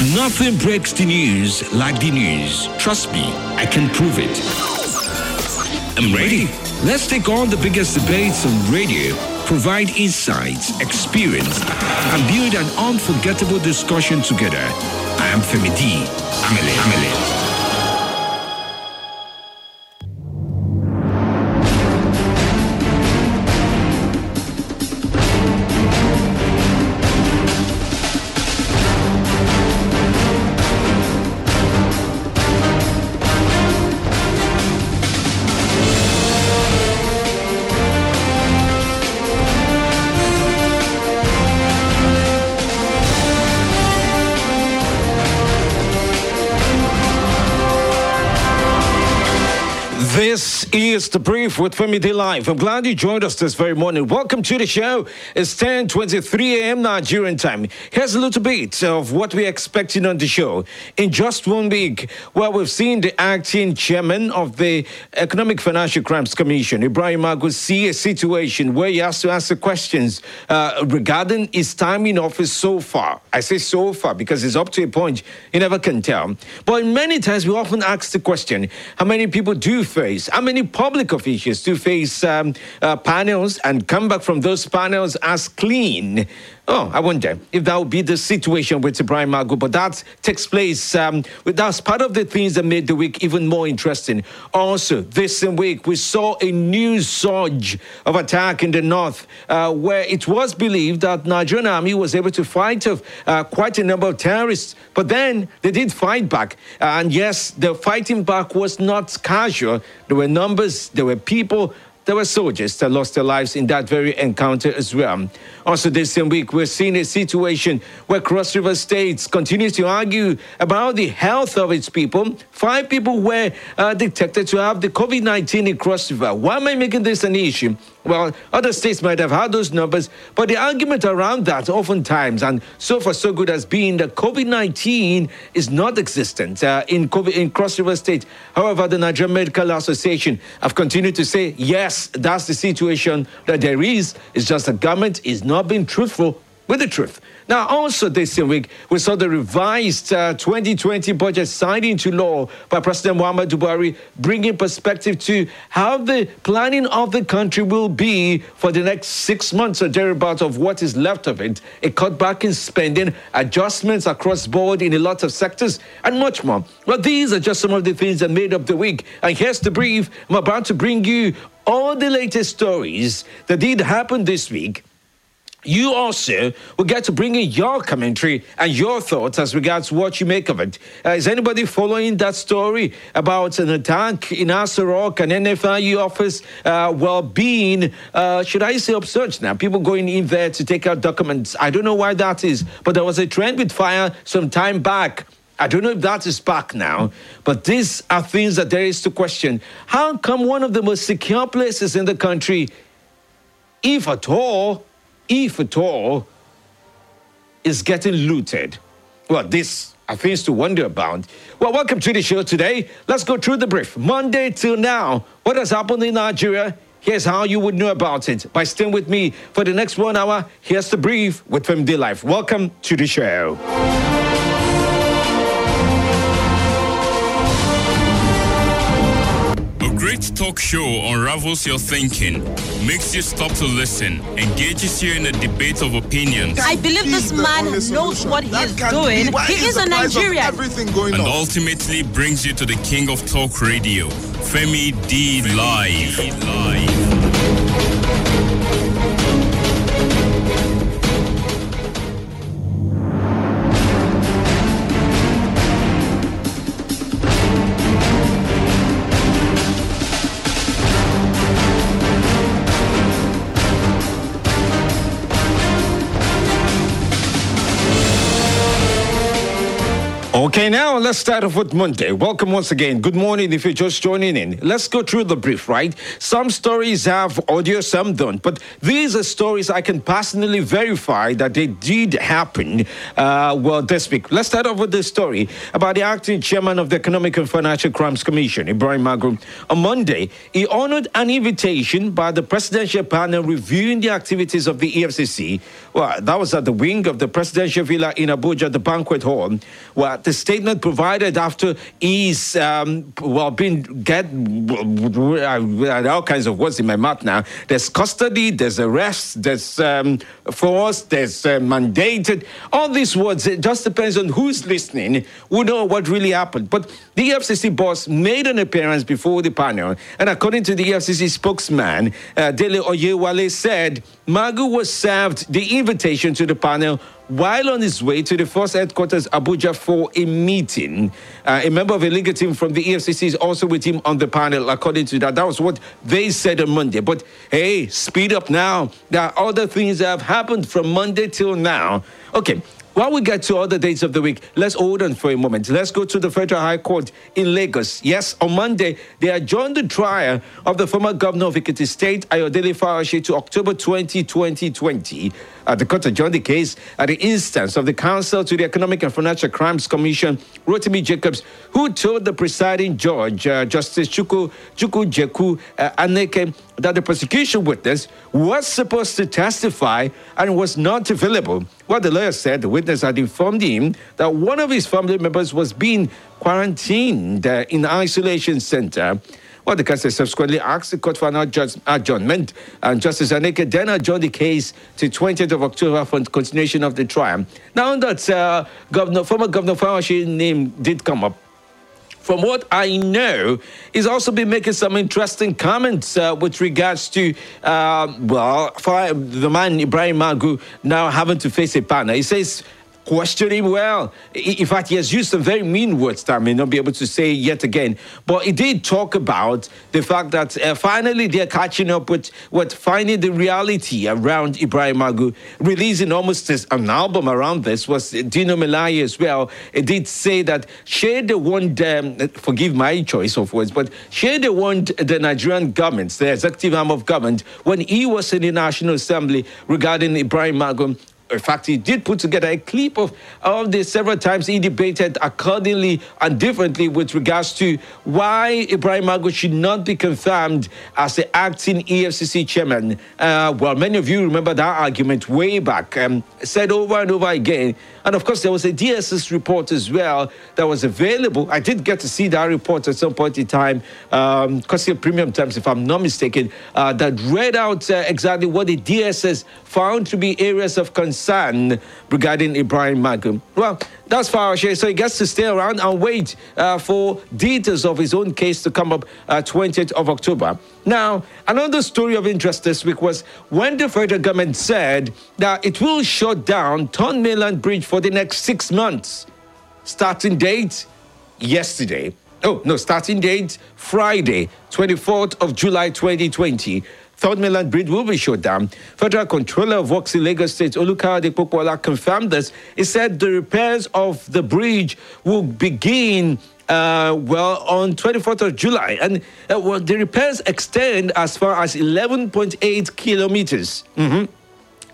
Nothing breaks the news like the news. Trust me, I can prove it. I'm ready. Let's take on the biggest debates on radio, provide insights, experience, and build an unforgettable discussion together. I am Femi D. Amele. Amele. The brief with Femi Live. I'm glad you joined us this very morning. Welcome to the show. It's 10:23 a.m. Nigerian time. Here's a little bit of what we're expecting on the show. In just one week, well, we've seen the acting chairman of the Economic Financial Crimes Commission, Ibrahim Magu, see a situation where he has to answer questions uh, regarding his time in office so far. I say so far because it's up to a point you never can tell. But many times we often ask the question: How many people do face? How many public officials to face um, uh, panels and come back from those panels as clean Oh, I wonder if that would be the situation with Ibrahim Magu, but that takes place. Um, that's part of the things that made the week even more interesting. Also, this week we saw a new surge of attack in the north, uh, where it was believed that Nigerian army was able to fight off uh, quite a number of terrorists, but then they did fight back. and yes, the fighting back was not casual. There were numbers, there were people, there were soldiers that lost their lives in that very encounter as well. Also, this same week, we're seeing a situation where Cross River States continues to argue about the health of its people. Five people were uh, detected to have the COVID 19 in Cross River. Why am I making this an issue? Well, other states might have had those numbers, but the argument around that oftentimes, and so far so good, has been that COVID 19 is not existent uh, in, COVID, in Cross River State. However, the Nigerian Medical Association have continued to say, yes, that's the situation that there is. It's just the government is not being truthful with the truth. Now, also this week, we saw the revised uh, 2020 budget signed into law by President Muhammadu Buhari, bringing perspective to how the planning of the country will be for the next six months or thereabout of what is left of it. A cutback in spending, adjustments across board in a lot of sectors, and much more. Well, these are just some of the things that made up the week. And here's the brief. I'm about to bring you all the latest stories that did happen this week you also will get to bring in your commentary and your thoughts as regards what you make of it. Uh, is anybody following that story about an attack in Aso Rock, an NFIU office, uh, well being, uh, should I say, absurd now? People going in there to take out documents. I don't know why that is, but there was a trend with fire some time back. I don't know if that is back now, but these are things that there is to question. How come one of the most secure places in the country, if at all, if at all, is getting looted. Well, this are things to wonder about. Well, welcome to the show today. Let's go through the brief. Monday till now, what has happened in Nigeria? Here's how you would know about it by staying with me for the next one hour. Here's the brief with FMD Live. Welcome to the show. Talk show unravels your thinking, makes you stop to listen, engages you in a debate of opinions. I believe this man knows what he is doing. He is a Nigerian. Everything going and ultimately brings you to the king of talk radio, Femi D Live. Live. Okay, now let's start off with Monday. Welcome once again. Good morning if you're just joining in. Let's go through the brief, right? Some stories have audio, some don't. But these are stories I can personally verify that they did happen, uh, well, this week. Let's start off with this story about the acting chairman of the Economic and Financial Crimes Commission, Ibrahim Magu. On Monday, he honored an invitation by the presidential panel reviewing the activities of the EFCC. Well, that was at the wing of the presidential villa in Abuja, the banquet hall. Well, the statement provided after he's um, well been get all kinds of words in my mouth now. There's custody, there's arrest, there's um, force, there's uh, mandated. All these words. It just depends on who's listening. Who know what really happened. But the EFCC boss made an appearance before the panel, and according to the EFCC spokesman, uh, Dele Oyewale said Magu was served the invitation to the panel while on his way to the force headquarters Abuja for a meeting. Uh, a member of a legal team from the EFCC is also with him on the panel, according to that. That was what they said on Monday. But hey, speed up now. There are other things that have happened from Monday till now. Okay, while we get to other dates of the week, let's hold on for a moment. Let's go to the Federal High Court in Lagos. Yes, on Monday, they adjourned the trial of the former governor of Ekiti State, Ayodele Fayose, to October 20, 2020. Uh, the court adjourned the case at the instance of the counsel to the Economic and Financial Crimes Commission, Rotimi Jacobs, who told the presiding judge, uh, Justice Chuku, Chuku Jeku uh, Aneke, that the prosecution witness was supposed to testify and was not available. What the lawyer said, the witness had informed him that one of his family members was being quarantined uh, in isolation center. Well, the case subsequently asked the court for an adjournment, and Justice Aneke then adjourned the case to 20th of October for continuation of the trial. Now that uh, Governor, former Governor Fayose's name did come up, from what I know, he's also been making some interesting comments uh, with regards to, uh, well, the man Ibrahim Magu now having to face a partner. He says question him well. In fact, he has used some very mean words that I may not be able to say yet again. But he did talk about the fact that uh, finally they're catching up with what finding the reality around Ibrahim Magu, releasing almost an album around this was Dino Melaye as well. It did say that Shade want, um, forgive my choice of words, but Shade want the Nigerian government, the executive arm of government, when he was in the National Assembly regarding Ibrahim Magu in fact, he did put together a clip of, of the several times he debated accordingly and differently with regards to why Ibrahim Magu should not be confirmed as the acting EFCC chairman. Uh, well, many of you remember that argument way back, um, said over and over again. And of course, there was a DSS report as well that was available. I did get to see that report at some point in time, um, Coastal Premium Times, if I'm not mistaken, uh, that read out uh, exactly what the DSS found to be areas of concern concern regarding Ibrahim Magu. Well, that's Fayose, so he gets to stay around and wait uh, for details of his own case to come up uh, 20th of October. Now, another story of interest this week was when the federal government said that it will shut down Third Mainland Bridge for the next six months. Starting date, yesterday. Oh, no, starting date, Friday, 24th of July 2020. Third Mainland Bridge will be shut down. Federal Controller of Works in Lagos State, Olukayode Popoola, confirmed this. He said the repairs of the bridge will begin uh, well, on 24th of July. And uh, well, the repairs extend as far as 11.8 kilometers. Mm-hmm.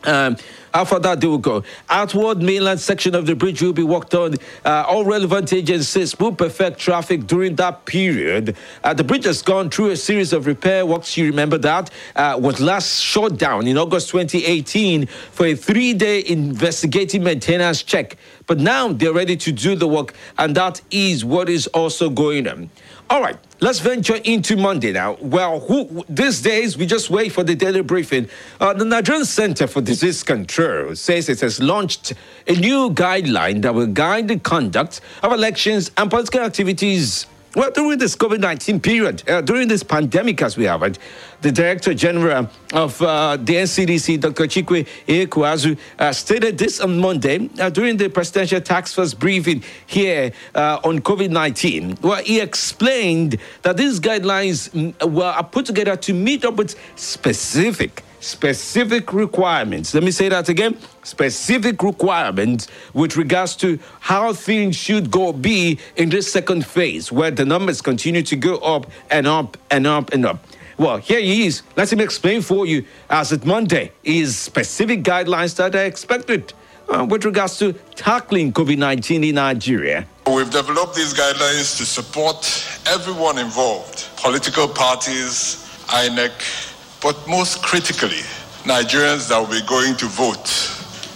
Um, that, they will go. Outward mainland section of the bridge will be worked on. Uh, all relevant agencies will perfect traffic during that period. Uh, the bridge has gone through a series of repair works. You remember that uh, was last shut down in August 2018 for a three-day investigative maintenance check. But now they're ready to do the work, and that is what is also going on. All right, let's venture into Monday now. Well, who, these days we just wait for the daily briefing. Uh, the Nigerian Center for Disease Control says it has launched a new guideline that will guide the conduct of elections and political activities well, during this COVID 19 period, uh, during this pandemic as we have it, the Director General of uh, the NCDC, Dr. Chikwe Ihekweazu, uh, stated this on Monday uh, during the Presidential Task Force briefing here uh, on COVID 19, where he explained that these guidelines mm, were put together to meet up with specific specific requirements. Let me say that again specific requirements with regards to how things should go be in this second phase, where the numbers continue to go up and up and up and up. Well, here he is. Let him explain for you, as it Monday, is specific guidelines that are expected uh, with regards to tackling COVID 19 in Nigeria. We've developed these guidelines to support everyone involved political parties, INEC, but most critically, Nigerians that will be going to vote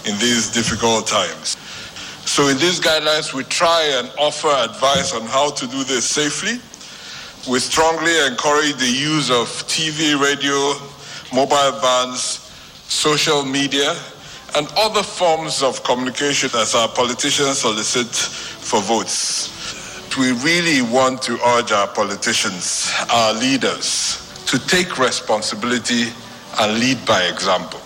in these difficult times. So, in these guidelines, we try and offer advice on how to do this safely. We strongly encourage the use of TV, radio, mobile vans, social media, and other forms of communication as our politicians solicit for votes. We really want to urge our politicians, our leaders, to take responsibility and lead by example.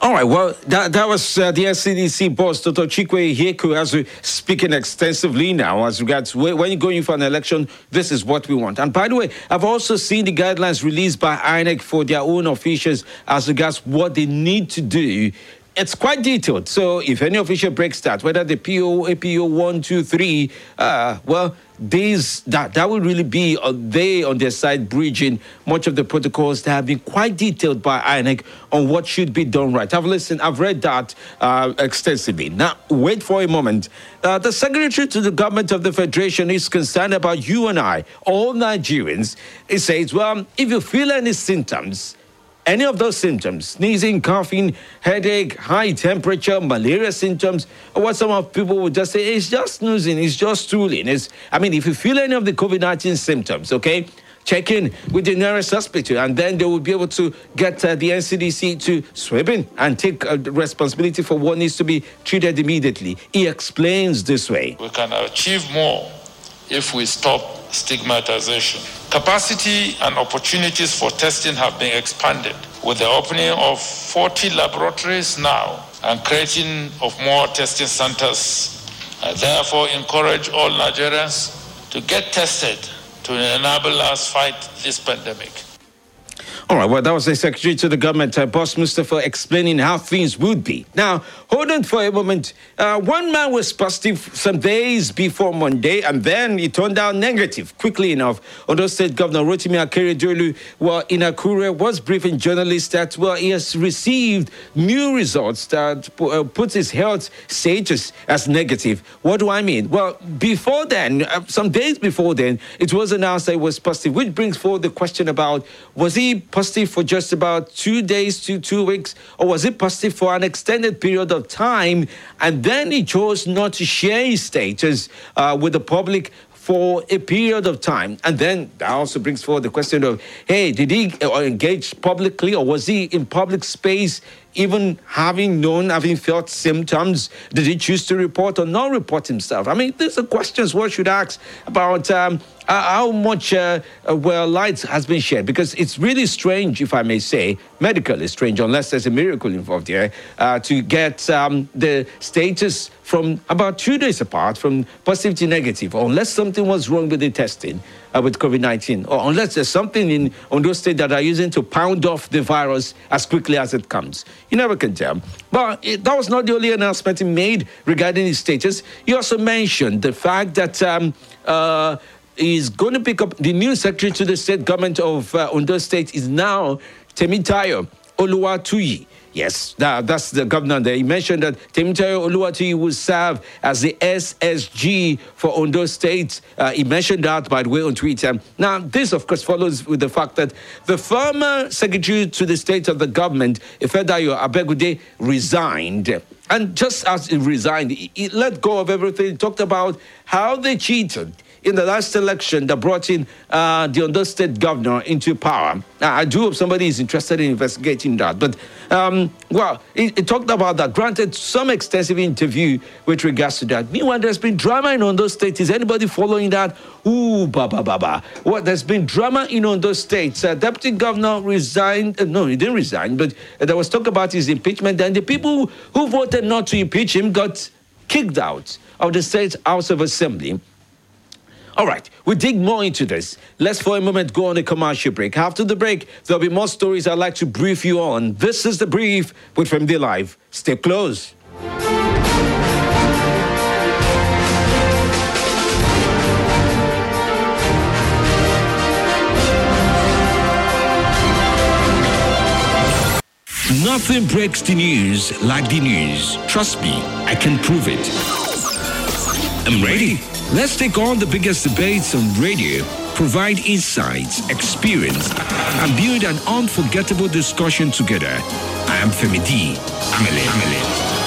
All right, well, that, that was uh, the NCDC boss, Dr. Chikwe Ihekwe, as we speaking extensively now as regards when you're going for an election, this is what we want. And by the way, I've also seen the guidelines released by INEC for their own officials as regards what they need to do it's quite detailed. So if any official breaks that, whether the PO, APO one, two, three, uh, well, these that that will really be uh, they on their side bridging much of the protocols that have been quite detailed by INEC on what should be done right. I've listened, I've read that uh, extensively. Now, wait for a moment. Uh, the secretary to the government of the federation is concerned about you and I, all Nigerians. He says, well, if you feel any symptoms any of those symptoms, sneezing, coughing, headache, high temperature, malaria symptoms, or what some of people would just say, it's just snoozing, it's just stooling. It's, I mean, if you feel any of the COVID 19 symptoms, okay, check in with the nearest hospital, and then they will be able to get uh, the NCDC to sweep in and take uh, responsibility for what needs to be treated immediately. He explains this way. We can achieve more if we stop stigmatization. Capacity and opportunities for testing have been expanded with the opening of 40 laboratories now and creating of more testing centers. I therefore encourage all Nigerians to get tested to enable us fight this pandemic. All right, well, that was the Secretary to the Government, uh, Boss Mustapha, explaining how things would be. Now, hold on for a moment. Uh, one man was positive some days before Monday, and then he turned out negative quickly enough. Ondo State Governor Rotimi Akeredolu, well, in Akure, was briefing journalists that, well, he has received new results that uh, puts his health status as negative. What do I mean? Well, before then, uh, some days before then, it was announced that he was positive, which brings forward the question about was he positive? Positive for just about two days to two weeks, or was it positive for an extended period of time? And then he chose not to share his status uh, with the public for a period of time. And then that also brings forward the question of, hey, did he uh, engage publicly or was he in public space even having known, having felt symptoms, did he choose to report or not report himself? I mean, these are questions one should ask about um, uh, how much uh, uh, well light has been shed because it's really strange, if I may say, medically strange, unless there's a miracle involved here, to get um, the status from about two days apart from positive to negative, unless something was wrong with the testing uh, with COVID 19, or unless there's something in those states that are using to pound off the virus as quickly as it comes. You never can tell. But it, that was not the only announcement he made regarding his status. He also mentioned the fact that. Um, uh, is going to pick up the new secretary to the state government of uh, Ondo State is now Temitayo Oluwatuyi. Yes, that, that's the governor there. He mentioned that Temitayo Oluwatuyi will serve as the SSG for Ondo State. Uh, he mentioned that, by the way, on Twitter. Now, this, of course, follows with the fact that the former secretary to the state of the government, Ifedayo Abegunde, resigned. And just as he resigned, he, he let go of everything. He talked about how they cheated in the last election that brought in uh, the Ondo State governor into power. I do hope somebody is interested in investigating that. But, um, well, he, talked about that, granted some extensive interview with regards to that. Meanwhile, there's been drama in Ondo State. Is anybody following that? Ooh, ba ba ba ba. Well, there's been drama in Ondo State. Uh, Deputy Governor resigned. Uh, no, he didn't resign, but uh, there was talk about his impeachment. And the people who voted not to impeach him got kicked out of the State House of Assembly. All right, we dig more into this. Let's for a moment go on a commercial break. After the break, there'll be more stories I'd like to brief you on. This is the brief with FMD Live. Stay close. Nothing breaks the news like the news. Trust me, I can prove it. I'm ready. Let's take on the biggest debates on radio, provide insights, experience, and build an unforgettable discussion together. I am Femi D. Amelie. Amele.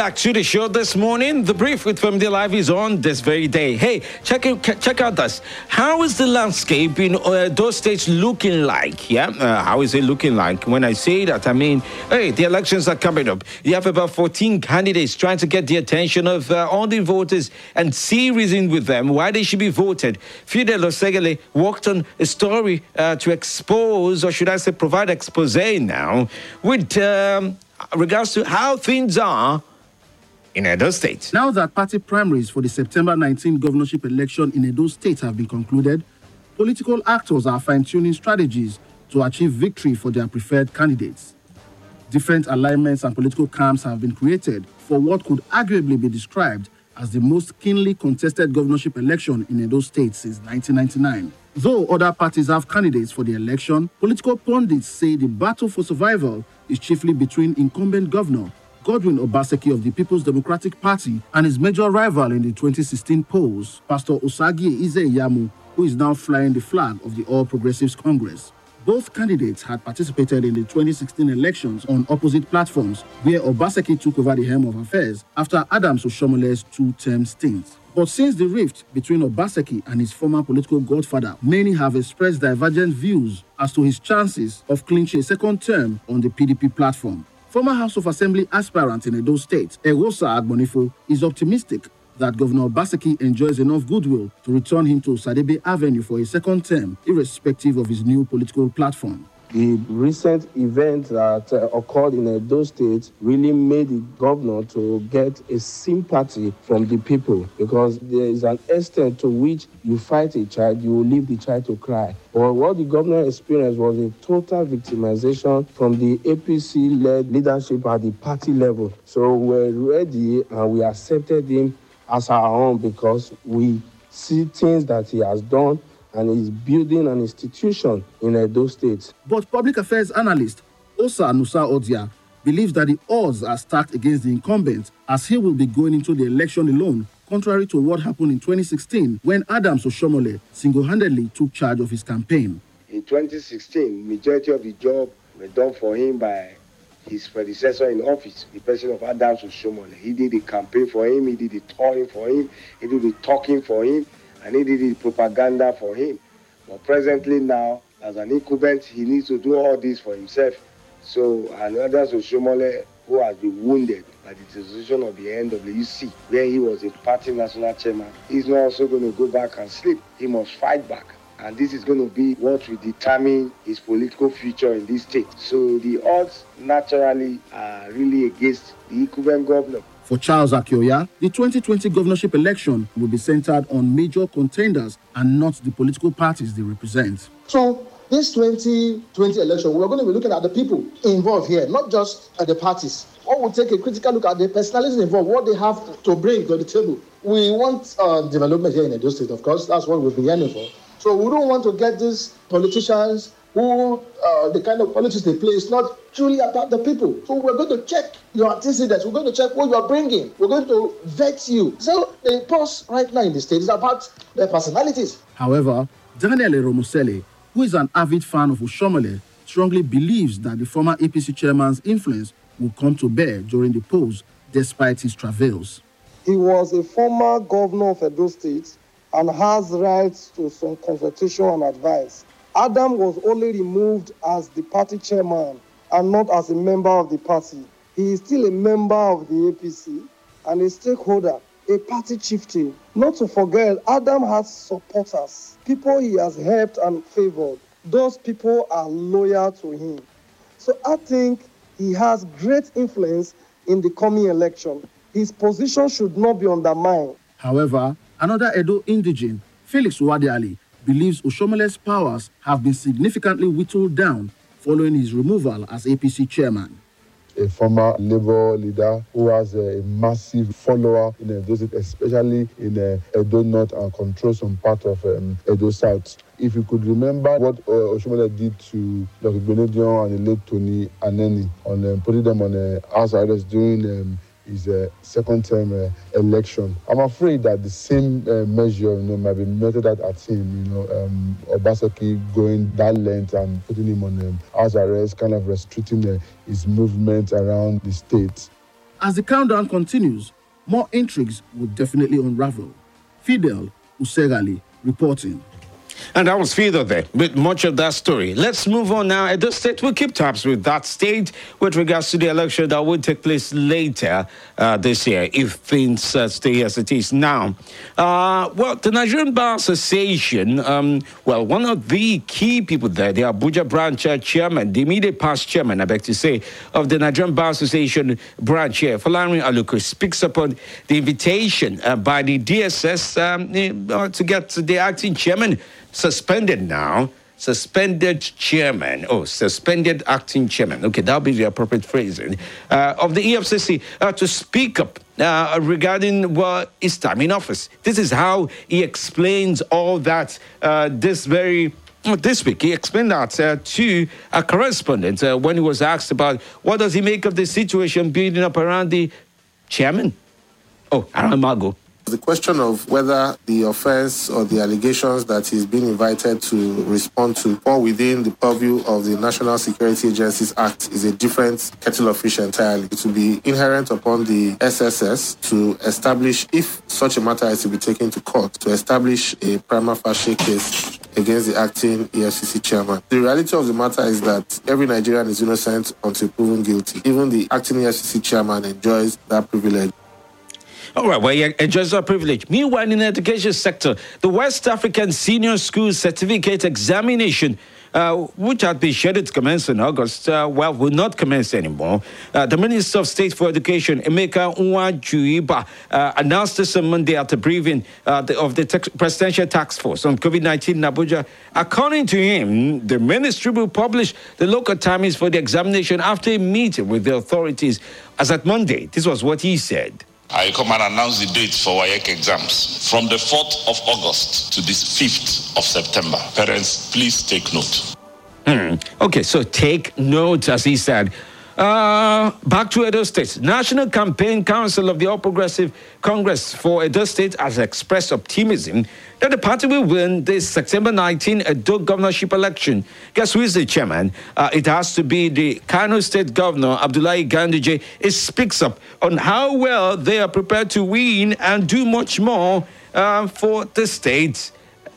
Back to the show this morning. The brief with Family Live is on this very day. Hey, check it, check out this. How is the landscape in uh, those states looking like? Yeah, uh, how is it looking like? When I say that, I mean, hey, the elections are coming up. You have about 14 candidates trying to get the attention of uh, all the voters and see reason with them why they should be voted. Fidel Osegele worked on a story uh, to expose, or should I say, provide expose now with. Um, regards to how things are in Edo State. Now that party primaries for the September 19 governorship election in Edo State have been concluded, political actors are fine tuning strategies to achieve victory for their preferred candidates. Different alignments and political camps have been created for what could arguably be described as the most keenly contested governorship election in Edo State since 1999. Though other parties have candidates for the election, political pundits say the battle for survival is chiefly between incumbent governor Godwin Obaseki of the People's Democratic Party and his major rival in the 2016 polls, Pastor Osagie Ize who is now flying the flag of the All Progressives Congress. Both candidates had participated in the 2016 elections on opposite platforms, where Obaseki took over the helm of affairs after Adams Oshiomhole's two-term stint. But since the rift between Obaseki and his former political godfather, many have expressed divergent views as to his chances of clinching a second term on the PDP platform. Former House of Assembly aspirant in Edo State, Erosa Agbonifo, is optimistic that Governor Obaseki enjoys enough goodwill to return him to Sadebe Avenue for a second term, irrespective of his new political platform. The recent event that uh, occurred in Edo State really made the governor to get a sympathy from the people because there is an extent to which you fight a child, you will leave the child to cry. But what the governor experienced was a total victimization from the APC led leadership at the party level. So we're ready and we accepted him as our own because we see things that he has done and is building an institution in Edo State. But public affairs analyst Osa Nusa Odia believes that the odds are stacked against the incumbent as he will be going into the election alone, contrary to what happened in 2016 when Adams Oshomole single-handedly took charge of his campaign. In 2016, majority of the job were done for him by his predecessor in office, the president of Adams Oshomole. He did the campaign for him, he did the touring for him, he did the talking for him, and he did the propaganda for him. But presently now, as an incumbent, he needs to do all this for himself. So, and others Oshiomhole, who has been wounded by the decision of the NWC, where he was a party national chairman, he's not also going to go back and sleep. He must fight back. And this is going to be what will determine his political future in this state. So the odds naturally are really against the incumbent governor. For Charles Akioya, the 2020 governorship election will be centered on major contenders and not the political parties they represent. So, this 2020 election, we're going to be looking at the people involved here, not just at the parties. Or we'll take a critical look at the personalities involved, what they have to bring to the table. We want uh, development here in Edo State, of course. That's what we've been yearning for. So we don't want to get these politicians who uh, the kind of politics they play is not truly about the people. So we're going to check your antecedents. We're going to check what you are bringing. We're going to vet you. So the pulse right now in the state is about their personalities. However, Daniel Romusele, who is an avid fan of Oshomole, strongly believes that the former APC chairman's influence will come to bear during the polls despite his travails. He was a former governor of Edo State and has rights to some consultation and advice. Adam was only removed as the party chairman and not as a member of the party. He is still a member of the APC and a stakeholder a party chieftain. Not to forget, Adam has supporters, people he has helped and favored. Those people are loyal to him. So I think he has great influence in the coming election. His position should not be undermined. However, another Edo indigene, Felix Wadiali, believes Oshomele's powers have been significantly whittled down following his removal as APC chairman a former labor leader who has a massive follower in Edo State, especially in uh, Edo North and controls some part of um, Edo South. If you could remember what uh, Oshomole did to Dr. Benedion and the late Tony Aneni on um, putting them on uh, house arrest during um, his uh, second term uh, election. I'm afraid that the same uh, measure you know, might be meted at, at him. You know, um, Obaseki going that length and putting him on um, house arrest, kind of restricting uh, his movement around the state. As the countdown continues, more intrigues will definitely unravel. Fidel Usegali reporting. And that was Fido there with much of that story. Let's move on now. At the state, we'll keep tabs with that state with regards to the election that will take place later uh, this year if things uh, stay as it is now. Uh, well, the Nigerian Bar Association, um, well, one of the key people there, the Abuja branch uh, chairman, the immediate past chairman, I beg to say, of the Nigerian Bar Association branch here, Falari Aluko, speaks upon the invitation uh, by the DSS um, eh, to get the acting chairman suspended now, suspended chairman, oh, suspended acting chairman, okay, that'll be the appropriate phrasing, uh, of the EFCC uh, to speak up uh, regarding his time in office. This is how he explains all that uh, this very this week, he explained that uh, to a correspondent uh, when he was asked about what does he make of the situation building up around the chairman. Oh, Magu. The question of whether the offense or the allegations that he's been invited to respond to fall within the purview of the National Security Agencies Act is a different kettle of fish entirely. It will be inherent upon the SSS to establish, if such a matter is to be taken to court, to establish a prima facie case against the acting EFCC chairman. The reality of the matter is that every Nigerian is innocent until proven guilty. Even the acting EFCC chairman enjoys that privilege. All right, well, yeah, enjoys our privilege. Meanwhile, in the education sector, the West African Senior School Certificate Examination uh, which had been scheduled to commence in August, uh, well, will not commence anymore. Uh, the Minister of State for Education, Emeka Nwajuiba, uh, announced this on Monday at a briefing uh, the, of the Presidential Task Force on COVID 19 in Abuja. According to him, the ministry will publish the local timings for the examination after a meeting with the authorities as at Monday. This was what he said. I come and announce the date for WAEC exams from the 4th of August to the 5th of September. Parents, please take note. Hmm. Okay, so take note, as he said. Uh, back to Edo State. National Campaign Council of the All Progressive Congress for Edo State has expressed optimism that the party will win this September 19 Edo governorship election. Guess who is the chairman? Uh, it has to be the Kano State Governor, Abdullahi Ganduje. It speaks up on how well they are prepared to win and do much more uh, for the state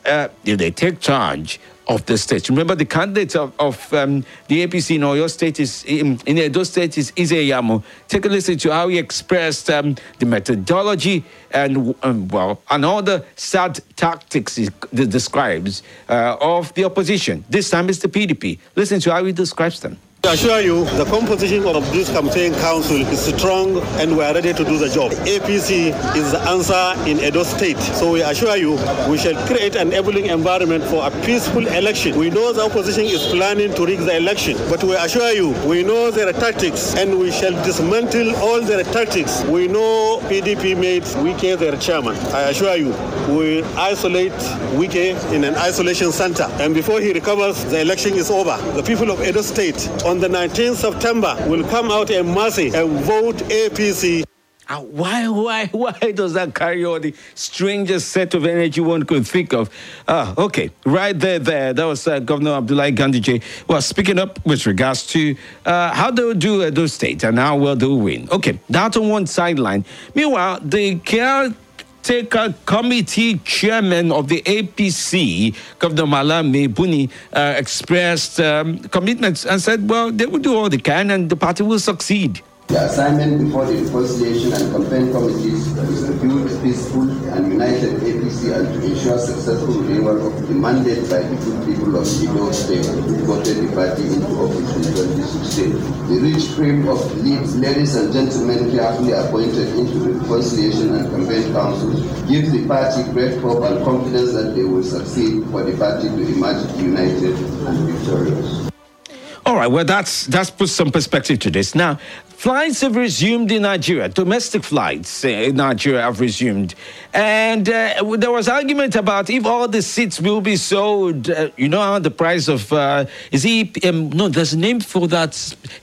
uh, if they take charge of the state. Remember, the candidate of, of um, the APC in Oyo State is in, in Edo State is Ize Take a listen to how he expressed um, the methodology and um, well, and all the sad tactics he describes uh, of the opposition. This time it's the PDP. Listen to how he describes them. I assure you, the composition of this campaign council is strong and we are ready to do the job. APC is the answer in Edo State. So we assure you, we shall create an enabling environment for a peaceful election. We know the opposition is planning to rig the election, but we assure you, we know their tactics and we shall dismantle all their tactics. We know PDP made Wike their chairman. I assure you, we isolate Wike in an isolation center. And before he recovers, the election is over. The people of Edo State on the 19th September will come out in mercy and vote APC. Uh, why, why, why does that carry all the strangest set of energy one could think of? Ah, okay, right there, there. That was uh, Governor Abdullahi Ganduje. Well, speaking up with regards to uh, how they'll do at those states and how well they'll win. Okay, that on one sideline. Meanwhile, the care caretaker committee chairman of the APC, Governor Malami Buni, uh, expressed um, commitments and said, well, they will do all they can and the party will succeed. The assignment before the reconciliation and campaign committees is to build peaceful united APC and to ensure successful renewal of the mandate by the good people of Edo State who voted the party into office in 2016. The rich cream of ladies and gentlemen carefully appointed into the reconciliation and campaign councils gives the party great hope and confidence that they will succeed for the party to emerge united and victorious. All right, well, that's that's put some perspective to this. Now, Flights have resumed in Nigeria. Domestic flights in Nigeria have resumed. And uh, there was argument about if all the seats will be sold. Uh, you know how the price of, uh, is he, um, no, there's a name for that.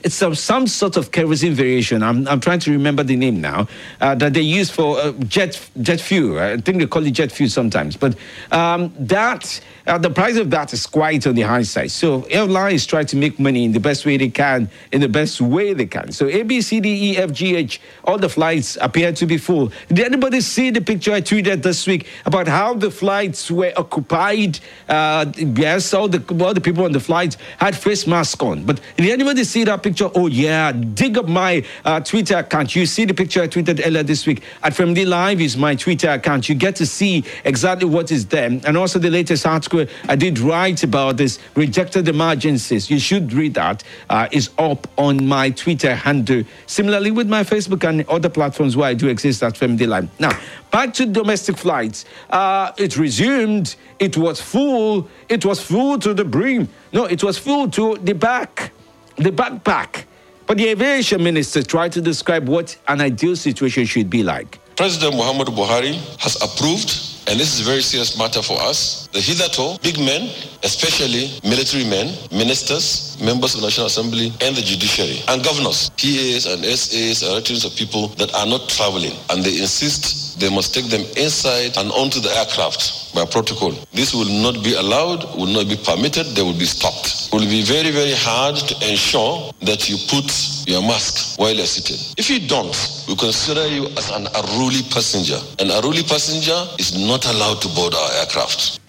It's some, some sort of kerosene variation. I'm, I'm trying to remember the name now, uh, that they use for uh, jet, jet fuel. I think they call it jet fuel sometimes. But um, that, uh, the price of that is quite on the high side. So airlines try to make money in the best way they can, in the best way they can. So AB B, C, D, E, F, G, H. All the flights appear to be full. Did anybody see the picture I tweeted this week about how the flights were occupied? Uh, yes, all the, all the people on the flights had face masks on. But did anybody see that picture? Oh, yeah. Dig up my uh, Twitter account. You see the picture I tweeted earlier this week. At FMD Live is my Twitter account. You get to see exactly what is there. And also the latest article I did write about this rejected emergencies. You should read that. Uh, is up on my Twitter handle Similarly, with my Facebook and other platforms where I do exist at Family Line. Now, back to domestic flights. Uh, it resumed. It was full. It was full to the brim. No, it was full to the back, the backpack. But the aviation minister tried to describe what an ideal situation should be like. President Muhammad Buhari has approved and this is a very serious matter for us. The hitherto big men, especially military men, ministers, members of the National Assembly, and the judiciary, and governors, PAs and SAs are returns of people that are not traveling, and they insist they must take them inside and onto the aircraft by protocol. This will not be allowed, will not be permitted, they will be stopped. It will be very, very hard to ensure that you put your mask while you're sitting. If you don't, we consider you as an unruly passenger. An unruly passenger is not allowed to board our aircraft.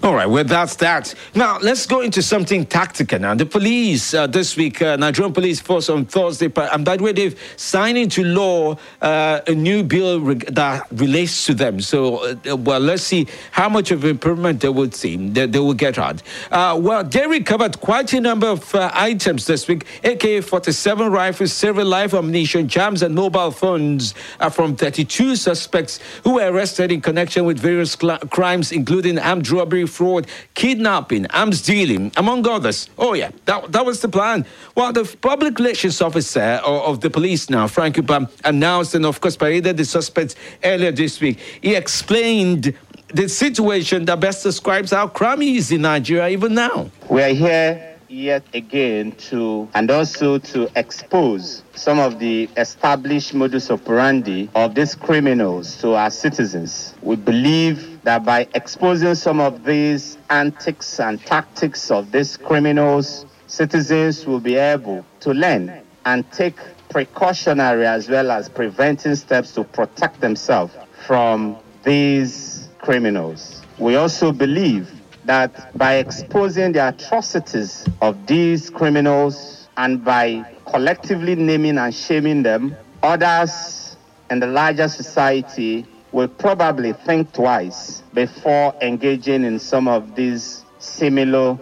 All right, well, that's that. Now, let's go into something tactical now. The police uh, this week, uh, Nigerian police force on Thursday, and by the way, they've signed into law uh, a new bill that relates to them. So, uh, well, let's see how much of improvement they would see, they, they will get out. Uh, well, they recovered quite a number of uh, items this week AK 47 rifles, several live ammunition, jams, and mobile phones from 32 suspects who were arrested in connection with various crimes, including armed robbery fraud, kidnapping, arms dealing, among others. Oh, yeah, that, that was the plan. Well, the public relations officer of, of the police now, Frank Mba, announced and, of course, paraded the suspects earlier this week. He explained the situation that best describes how crime is in Nigeria even now. We are here yet again to and also to expose some of the established modus operandi of these criminals to our citizens. We believe that by exposing some of these antics and tactics of these criminals, citizens will be able to learn and take precautionary as well as preventing steps to protect themselves from these criminals. We also believe that by exposing the atrocities of these criminals and by collectively naming and shaming them, others in the larger society will probably think twice before engaging in some of these similar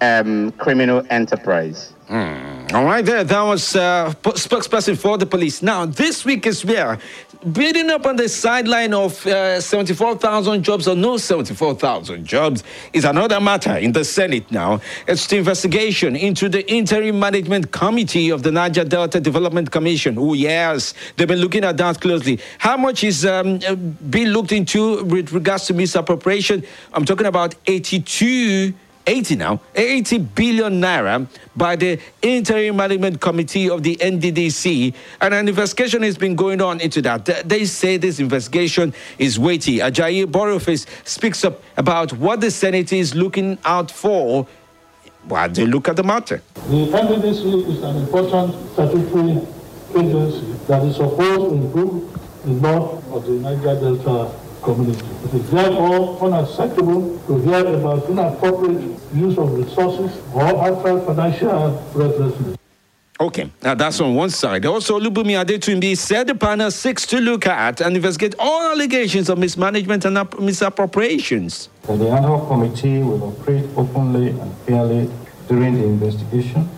um, criminal enterprise. Mm. All right, there. That was uh, spokesperson for the police. Now, this week is where building up on the sideline of uh, 74,000 jobs or no 74,000 jobs is another matter in the Senate now. It's the investigation into the interim management committee of the Niger Delta Development Commission. Oh, yes, they've been looking at that closely. How much is um, being looked into with regards to misappropriation? I'm talking about 82 80 now, 80 billion naira by the Interim Management Committee of the NDDC. And an investigation has been going on into that. They say this investigation is weighty. Ajayi Boroffice speaks up about what the Senate is looking out for while they look at the matter. The NDDC is an important statutory agency that is supposed to improve the law of the Niger Delta community. It is therefore unacceptable to hear about inappropriate use of resources or outside financial recklessness. Okay, now that's on one side. Also, Lubumi Adetunmbi said the panel seeks to look at and investigate all allegations of mismanagement and misappropriations. The ad hoc committee will operate openly and fairly during the investigation.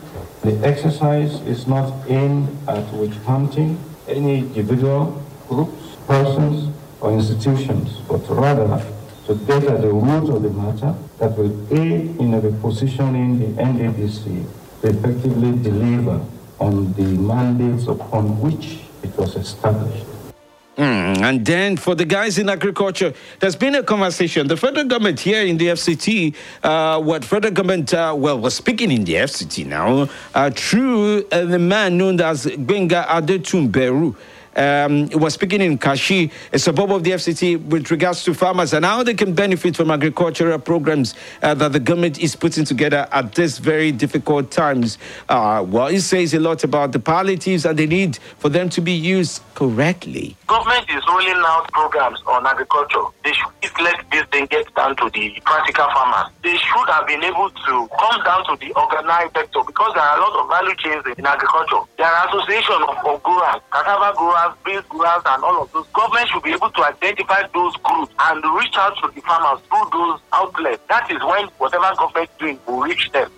The exercise is not aimed at witch hunting any individual, groups, persons, or institutions, but rather to get at the root of the matter that will aid in repositioning the NADC to effectively deliver on the mandates upon which it was established. Mm, and then for the guys in agriculture, there's been a conversation. The federal government here in the FCT, uh, what federal government, uh, well, was speaking in the FCT now, uh, through uh, the man known as Benga Adetumberu um, was speaking in Kashi, a suburb of the FCT, with regards to farmers and how they can benefit from agricultural programs uh, that the government is putting together at this very difficult times. Uh, well, it says a lot about the palliatives and the need for them to be used correctly. Government is rolling out programs on agriculture. They should let this thing get down to the practical farmers. They should have been able to come down to the organized sector because there are a lot of value chains in agriculture. There are associations of, of growers, cassava growers, growers, beans growers, and all of those. Government should be able to identify those groups and reach out to the farmers through those outlets. That is when whatever government is doing will reach them.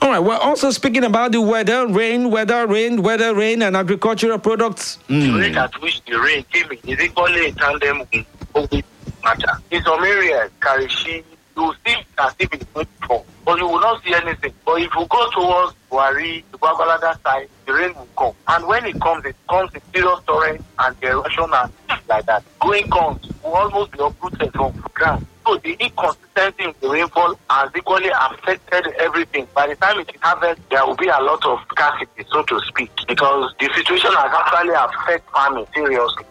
All right, we're also speaking about the weather, rain, weather, rain, weather, rain, and agricultural products. Mm. The rate at which the rain came in is equally in tandem with COVID matter. In some areas, Karishi, you will see as if it's going to but you will not see anything. But if you go towards Wari, the Babalada side, the rain will come. And when it comes, it comes in serious torrent and erosion and like that. Going comes will almost be uprooted from the ground. So the inconsistency in the rainfall has equally affected everything. By the time it harvest, there will be a lot of scarcity, so to speak, because the situation has actually affected farming seriously.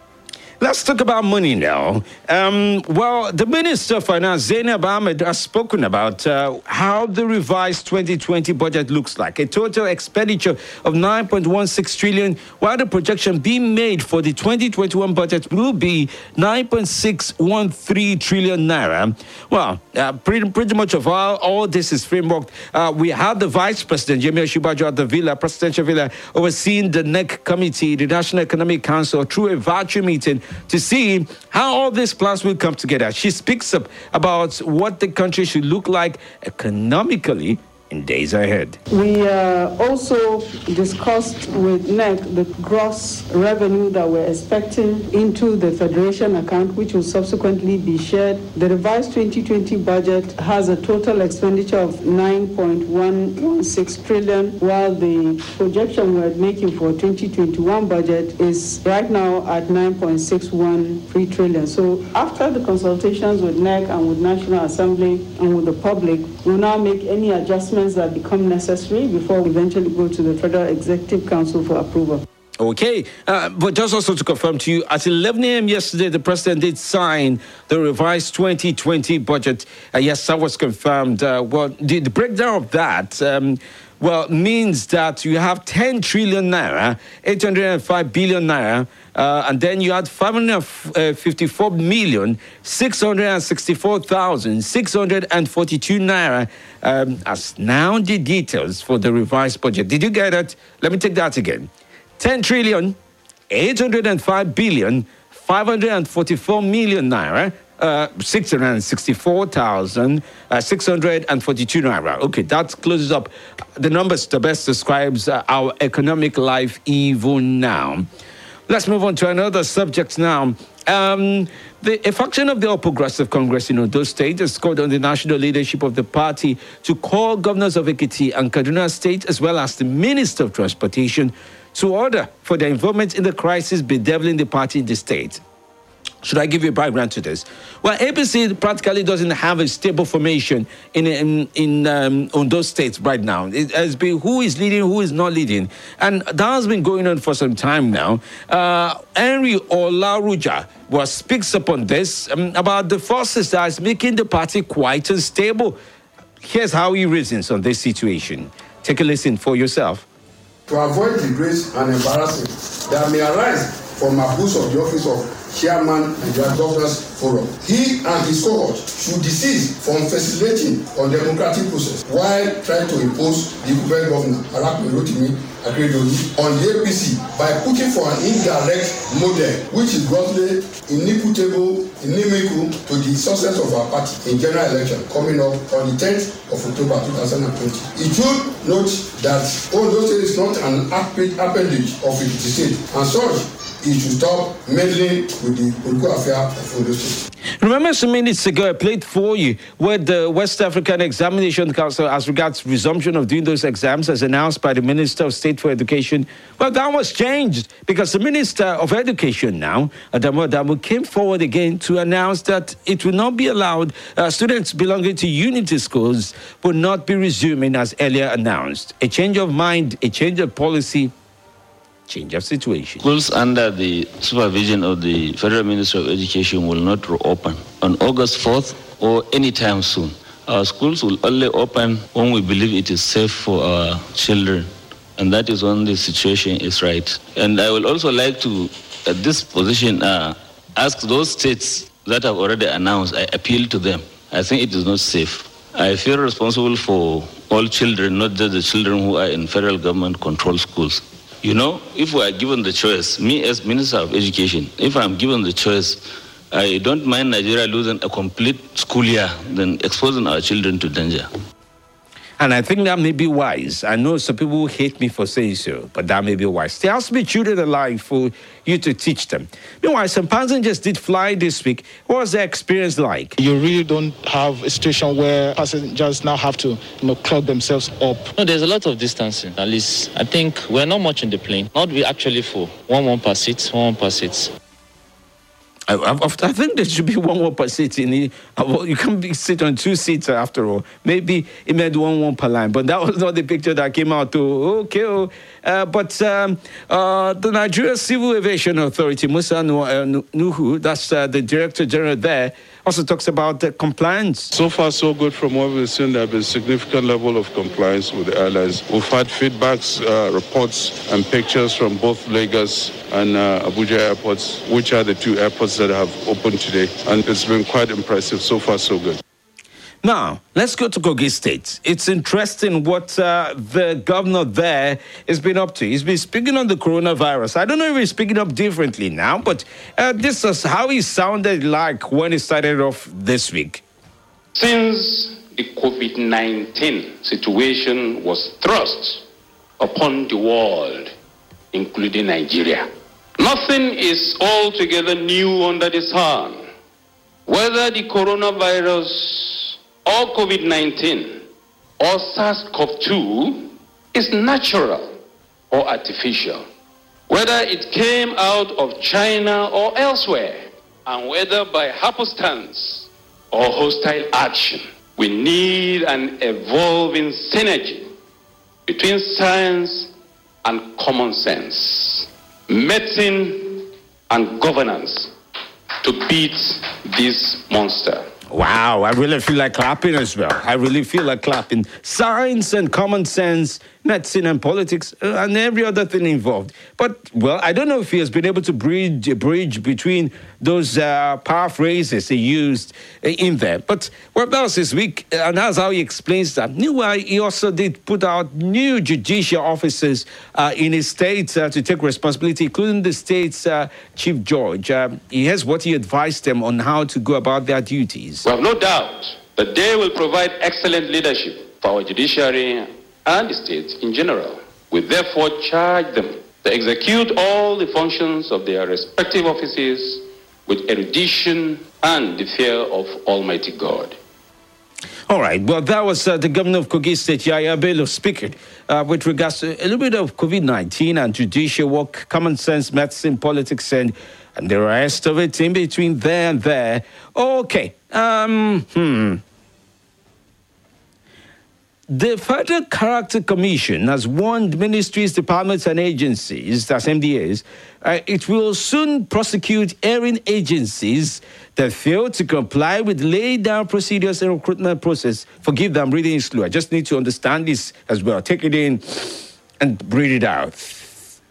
Let's talk about money now. Um, well, the Minister of Finance, Zainab Ahmed, has spoken about uh, how the revised 2020 budget looks like. A total expenditure of 9.16 trillion, while the projection being made for the 2021 budget will be 9.613 trillion naira. Well, uh, pretty, pretty much of all, all this is framework. Uh, we had the Vice President, Yemi Osinbajo, at the Villa, Presidential Villa, overseeing the NEC Committee, the National Economic Council, through a virtual meeting to see how all these plans will come together. She speaks up about what the country should look like economically in days ahead. We uh, also discussed with NEC the gross revenue that we're expecting into the Federation account, which will subsequently be shared. The revised 2020 budget has a total expenditure of 9.116 trillion, while the projection we're making for 2021 budget is right now at 9.613 trillion. So after the consultations with NEC and with National Assembly and with the public, we'll now make any adjustments adjustments that become necessary before we eventually go to the Federal Executive Council for approval. Okay, uh, but just also to confirm to you, at 11 a.m. yesterday, the president did sign the revised 2020 budget. Uh, yes, that was confirmed. Uh, well, the, the, breakdown of that. Um, well, means that you have 10 trillion naira, 805 billion naira, uh, and then you had 554 million, 664,642 naira um, as now the details for the revised budget. Did you get it? Let me take that again. 10 trillion, 805 billion, 544 million naira, uh, 664,642 uh, naira. Okay, that closes up the numbers that best describes uh, our economic life even now. Let's move on to another subject now. Um, the, a faction of the All Progressive Congress in Ondo State has called on the national leadership of the party to call governors of Ekiti and Kaduna State, as well as the Minister of Transportation, to order for their involvement in the crisis bedeviling the party in the state. Should I give you a background to this? Well, APC practically doesn't have a stable formation in in, in um, on those states right now. It has been who is leading, who is not leading, and that has been going on for some time now. Uh, Henry Olaruja was speaks upon this um, about the forces that is making the party quite unstable. Here's how he reasons on this situation. Take a listen for yourself. To avoid disgrace and embarrassment that may arise from abuse of the office of chairman Nigeria Governors Forum. He and his cohort should desist from facilitating on democratic process while trying to impose the incumbent governor, Arakme Rotimi Akeredolu, on the APC by putting for an indirect model which is grossly inequitable, inimical to the success of our party in general election coming up on the 10th of October 2020. It should note that Ondo State is not an appendage of the state and such he should stop meddling with the political of. Remember some minutes ago I played for you where the West African Examination Council as regards resumption of doing those exams as announced by the Minister of State for Education. Well, that was changed because the Minister of Education now, Adamu Adamu, came forward again to announce that it will not be allowed, uh, students belonging to unity schools will not be resuming as earlier announced. A change of mind, a change of policy change of situation. Schools under the supervision of the Federal Ministry of Education will not reopen on August 4th or anytime soon. Our schools will only open when we believe it is safe for our children, and that is when the situation is right. And I will also like to, at this position, uh, ask those states that have already announced, I appeal to them. I think it is not safe. I feel responsible for all children, not just the children who are in federal government controlled schools. You know, if we are given the choice, me as Minister of Education, if I'm given the choice, I don't mind Nigeria losing a complete school year than exposing our children to danger. And I think that may be wise. I know some people will hate me for saying so, but that may be wise. There has to be children alive for you to teach them. Meanwhile, some passengers did fly this week. What was their experience like? You really don't have a situation where passengers now have to, you know, clog themselves up. No, there's a lot of distancing. At least I think we're not much in the plane. Not we actually full. One one per seat, one one per seat. I, I, think there should be one more per seat. In uh, you can't be, sit on two seats after all. Maybe it meant one one per line, but that was not the picture that came out. To okay, oh, but um, uh, the Nigeria Civil Aviation Authority, Musa uh, Nuhu, that's uh, the director general there, also talks about the compliance. So far, so good from what we've seen. There has been significant level of compliance with the airlines. We've had feedbacks, uh, reports, and pictures from both Lagos and uh, Abuja airports, which are the two airports that have opened today. And it's been quite impressive. So far, so good. Now, let's go to Kogi State. It's interesting what uh, the governor there has been up to. He's been speaking on the coronavirus. I don't know if he's speaking up differently now, but uh, this is how he sounded like when he started off this week. Since the COVID 19 situation was thrust upon the world, including Nigeria, nothing is altogether new under the sun. Whether the coronavirus or COVID 19 or SARS CoV 2 is natural or artificial, whether it came out of China or elsewhere, and whether by happenstance or hostile action. We need an evolving synergy between science and common sense, medicine and governance to beat this monster. Wow, I really feel like clapping as well. I really feel like clapping. Science and common sense medicine and politics uh, and every other thing involved. But, well, I don't know if he has been able to bridge a bridge between those uh, paraphrases he used uh, in there. But what else this week, uh, and that's how he explains that. Meanwhile, he also did put out new judicial officers uh, in his state uh, to take responsibility, including the state's Chief Judge. he has what he advised them on how to go about their duties. We have no doubt that they will provide excellent leadership for our judiciary and states in general. We therefore charge them to execute all the functions of their respective offices with erudition and the fear of Almighty God. All right. Well, that was uh, the governor of Kogi State, Yahaya Bello, speaking uh, with regards to a little bit of COVID 19 and judicial work, common sense, medicine, politics, and, and the rest of it in between there and there. Okay. Um, hmm. The Federal Character Commission has warned ministries, departments, and agencies, that's MDAs, uh, it will soon prosecute airing agencies that fail to comply with laid down procedures and recruitment process. Forgive them, reading slow. I just need to understand this as well. Take it in and breathe it out.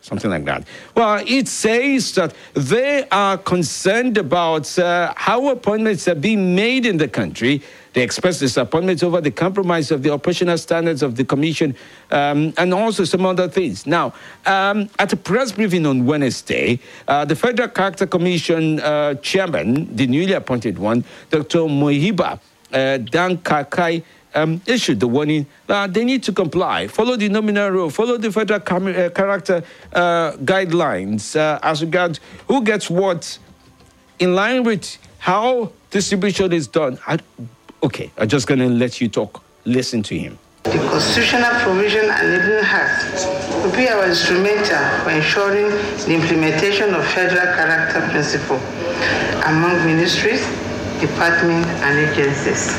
something like that. Well, it says that they are concerned about uh, how appointments are being made in the country. They expressed disappointment over the compromise of the operational standards of the commission um, and also some other things. Now, um, at a press briefing on Wednesday, uh, the Federal Character Commission uh, chairman, the newly appointed one, Dr. Muheeba uh, Dan um, issued the warning that they need to comply, follow the nominal rule, follow the federal uh, character uh, guidelines uh, as regards who gets what in line with how distribution is done. I, okay, I'm just going to let you talk. Listen to him. The constitutional provision and enabling Act will be our instrumental for ensuring the implementation of federal character principle among ministries, departments, and agencies.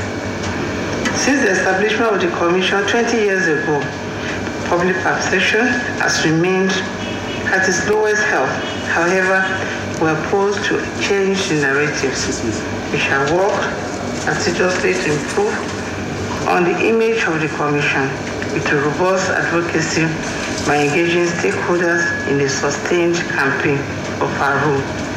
Since the establishment of the Commission 20 years ago, public perception has remained at its lowest health. However, we are opposed to change the narratives. We shall work assiduously to improve on the image of the Commission with robust advocacy by engaging stakeholders in a sustained campaign of our rule.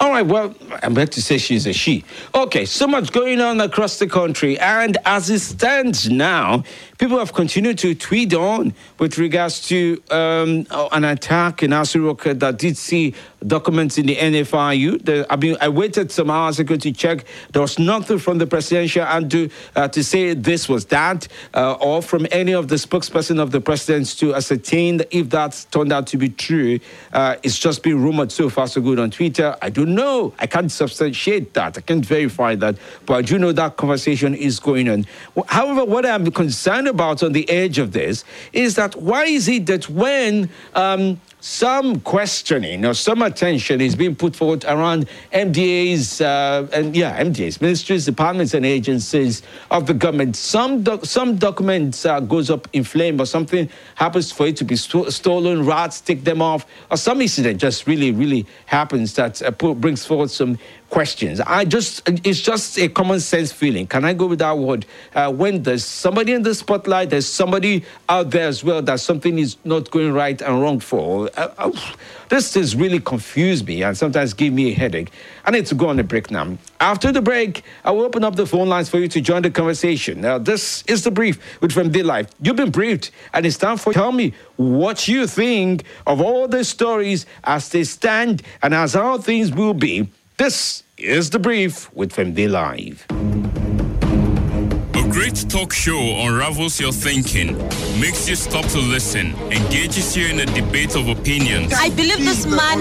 All right, well, I'm about to say she's a she. Okay, so much going on across the country. And as it stands now, people have continued to tweet on with regards to um, an attack in Aso Rock that did see documents in the NFIU. The, I mean, I waited some hours ago to check. There was nothing from the presidential and to, uh, to say this was that, uh, or from any of the spokesperson of the president to ascertain if that turned out to be true. Uh, it's just been rumored so far so good on Twitter. I don't know. I can't substantiate that. I can't verify that. But I do know that conversation is going on. However, what I'm concerned about on the edge of this is that why is it that when um, some questioning or some attention is being put forward around MDAs uh, and yeah, MDAs, ministries, departments, and agencies of the government. Some doc- some documents uh, goes up in flame, or something happens for it to be st- stolen. Rats take them off, or some incident just really, really happens that uh, brings forward some questions. I just, it's just a common sense feeling. Can I go with that word? Uh, when there's somebody in the spotlight, there's somebody out there as well that something is not going right and wrong for. Uh, uh, this has really confused me and sometimes give me a headache. I need to go on a break now. After the break, I will open up the phone lines for you to join the conversation. Now, this is the brief with FMD Live. You've been briefed, and it's time for you. tell me what you think of all the stories as they stand and as how things will be. This is the brief with FMD Live. A great talk show unravels your thinking, makes you stop to listen, engages you in a debate of opinions. I believe this man